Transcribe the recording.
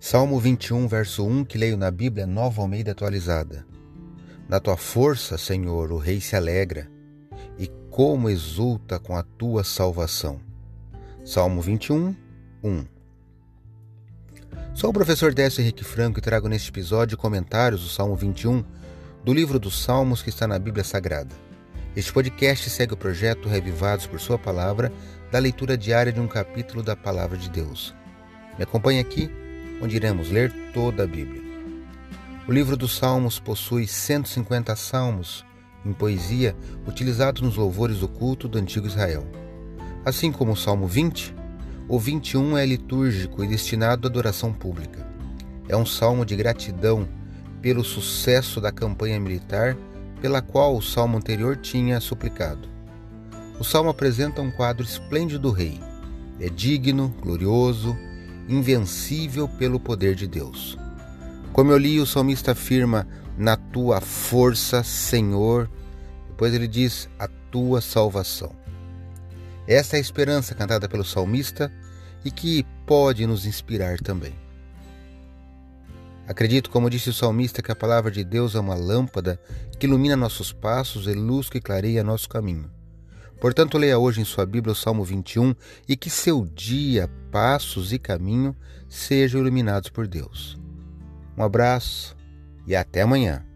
Salmo 21, verso 1, que leio na Bíblia Nova Almeida atualizada. Na tua força, Senhor, o rei se alegra, e como exulta com a tua salvação. Salmo 21, 1. Sou o professor Décio Henrique Franco e trago neste episódio comentários do Salmo 21 do livro dos Salmos que está na Bíblia Sagrada. Este podcast segue o projeto Revivados por Sua Palavra, da leitura diária de um capítulo da Palavra de Deus. Me acompanhe aqui onde iremos ler toda a Bíblia. O livro dos Salmos possui 150 salmos em poesia utilizados nos louvores do culto do antigo Israel. Assim como o Salmo 20, o 21 é litúrgico e destinado à adoração pública. É um salmo de gratidão pelo sucesso da campanha militar pela qual o salmo anterior tinha suplicado. O salmo apresenta um quadro esplêndido do rei. É digno, glorioso, invencível pelo poder de Deus. Como eu li, o salmista afirma: Na tua força, Senhor. Depois ele diz: A tua salvação. Essa é a esperança cantada pelo salmista e que pode nos inspirar também. Acredito, como disse o salmista, que a palavra de Deus é uma lâmpada que ilumina nossos passos e luz que clareia nosso caminho. Portanto, leia hoje em sua Bíblia o Salmo 21 e que seu dia, passos e caminho sejam iluminados por Deus. Um abraço e até amanhã.